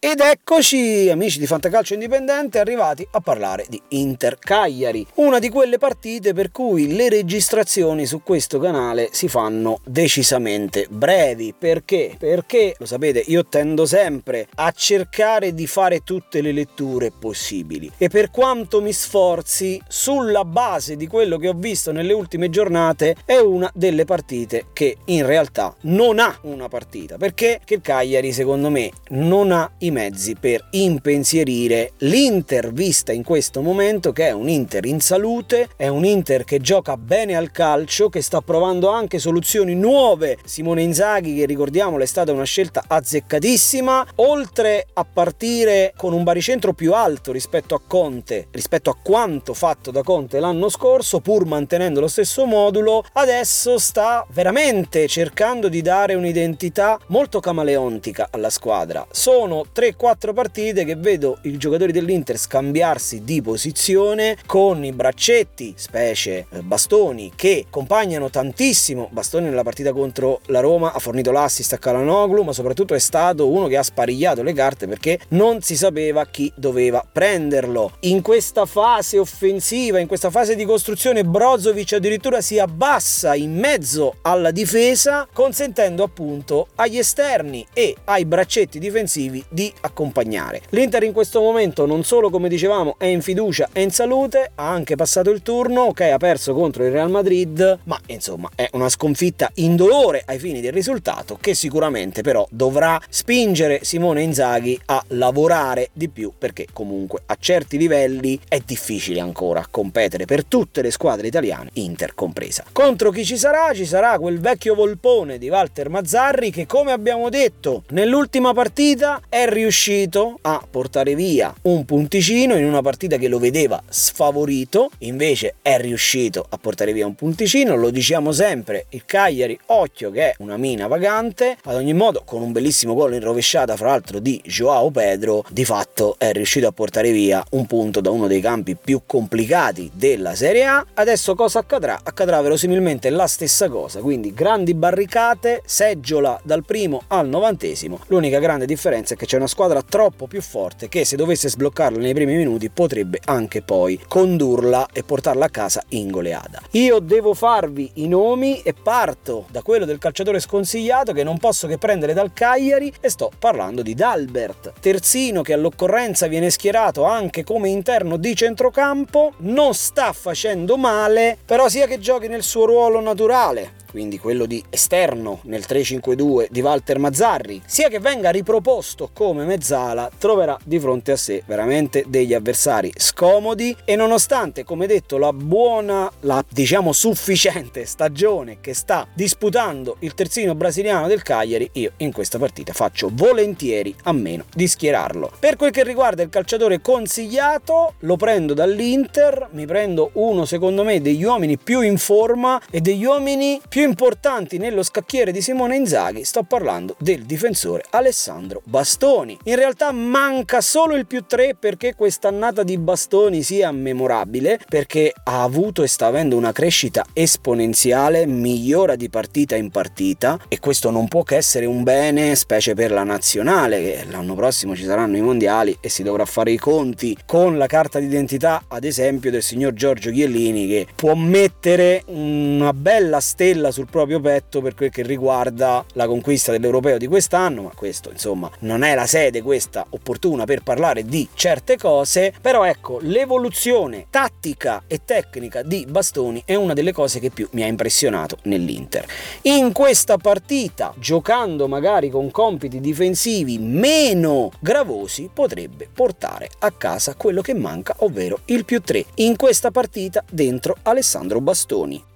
Ed eccoci, amici di Fantacalcio Indipendente, arrivati a parlare di Inter Cagliari, una di quelle partite per cui le registrazioni su questo canale si fanno decisamente brevi. Perché? Perché, lo sapete, io tendo sempre a cercare di fare tutte le letture possibili e per quanto mi sforzi, sulla base di quello che ho visto nelle ultime giornate, è una delle partite che in realtà non ha una partita. Perché? Che il Cagliari, secondo me, non ha i mezzi per impensierire l'Inter vista in questo momento che è un Inter in salute, è un Inter che gioca bene al calcio, che sta provando anche soluzioni nuove. Simone Inzaghi, che ricordiamolo è stata una scelta azzeccatissima, oltre a partire con un baricentro più alto rispetto a Conte, rispetto a quanto fatto da Conte l'anno scorso, pur mantenendo lo stesso modulo, adesso sta veramente cercando di dare un'identità molto camaleontica alla squadra. Sono 3-4 partite che vedo i giocatori dell'Inter scambiarsi di posizione con i braccetti, specie eh, bastoni, che accompagnano tantissimo. Bastoni nella partita contro la Roma ha fornito l'assist a Calanoglu, ma soprattutto è stato uno che ha sparigliato le carte perché non si sapeva chi doveva prenderlo. In questa fase offensiva, in questa fase di costruzione, Brozovic addirittura si abbassa in mezzo alla difesa, consentendo appunto agli esterni e ai braccetti difensivi di accompagnare. L'Inter in questo momento non solo come dicevamo è in fiducia, è in salute, ha anche passato il turno, ok ha perso contro il Real Madrid, ma insomma è una sconfitta indolore ai fini del risultato che sicuramente però dovrà spingere Simone Inzaghi a lavorare di più perché comunque a certi livelli è difficile ancora competere per tutte le squadre italiane, Inter compresa. Contro chi ci sarà? Ci sarà quel vecchio volpone di Walter Mazzarri che come abbiamo detto nell'ultima partita è riuscito a portare via un punticino in una partita che lo vedeva sfavorito, invece è riuscito a portare via un punticino, lo diciamo sempre, il Cagliari, occhio che è una mina vagante, ad ogni modo con un bellissimo gol in rovesciata fra l'altro di Joao Pedro, di fatto è riuscito a portare via un punto da uno dei campi più complicati della Serie A, adesso cosa accadrà? Accadrà verosimilmente la stessa cosa, quindi grandi barricate, seggiola dal primo al novantesimo, l'unica grande differenza è che c'è una squadra troppo più forte che se dovesse sbloccarla nei primi minuti potrebbe anche poi condurla e portarla a casa in goleada. Io devo farvi i nomi e parto da quello del calciatore sconsigliato che non posso che prendere dal Cagliari e sto parlando di Dalbert, terzino che all'occorrenza viene schierato anche come interno di centrocampo, non sta facendo male, però sia che giochi nel suo ruolo naturale, quindi quello di esterno nel 3-5-2 di Walter Mazzarri, sia che venga riproposto come mezzala, troverà di fronte a sé veramente degli avversari scomodi e nonostante, come detto, la buona, la diciamo sufficiente stagione che sta disputando il terzino brasiliano del Cagliari, io in questa partita faccio volentieri a meno di schierarlo. Per quel che riguarda il calciatore consigliato, lo prendo dall'Inter, mi prendo uno secondo me degli uomini più in forma e degli uomini più importanti nello scacchiere di Simone Inzaghi, sto parlando del difensore Alessandro Bastoni. In realtà manca solo il più 3 perché quest'annata di Bastoni sia memorabile, perché ha avuto e sta avendo una crescita esponenziale, migliora di partita in partita e questo non può che essere un bene, specie per la nazionale, che l'anno prossimo ci saranno i mondiali e si dovrà fare i conti con la carta d'identità, ad esempio, del signor Giorgio Chiellini che può mettere una bella stella sul proprio petto per quel che riguarda la conquista dell'europeo di quest'anno, ma questo insomma non è la sede questa opportuna per parlare di certe cose, però ecco l'evoluzione tattica e tecnica di Bastoni è una delle cose che più mi ha impressionato nell'Inter. In questa partita, giocando magari con compiti difensivi meno gravosi, potrebbe portare a casa quello che manca, ovvero il più 3. In questa partita dentro Alessandro Bastoni.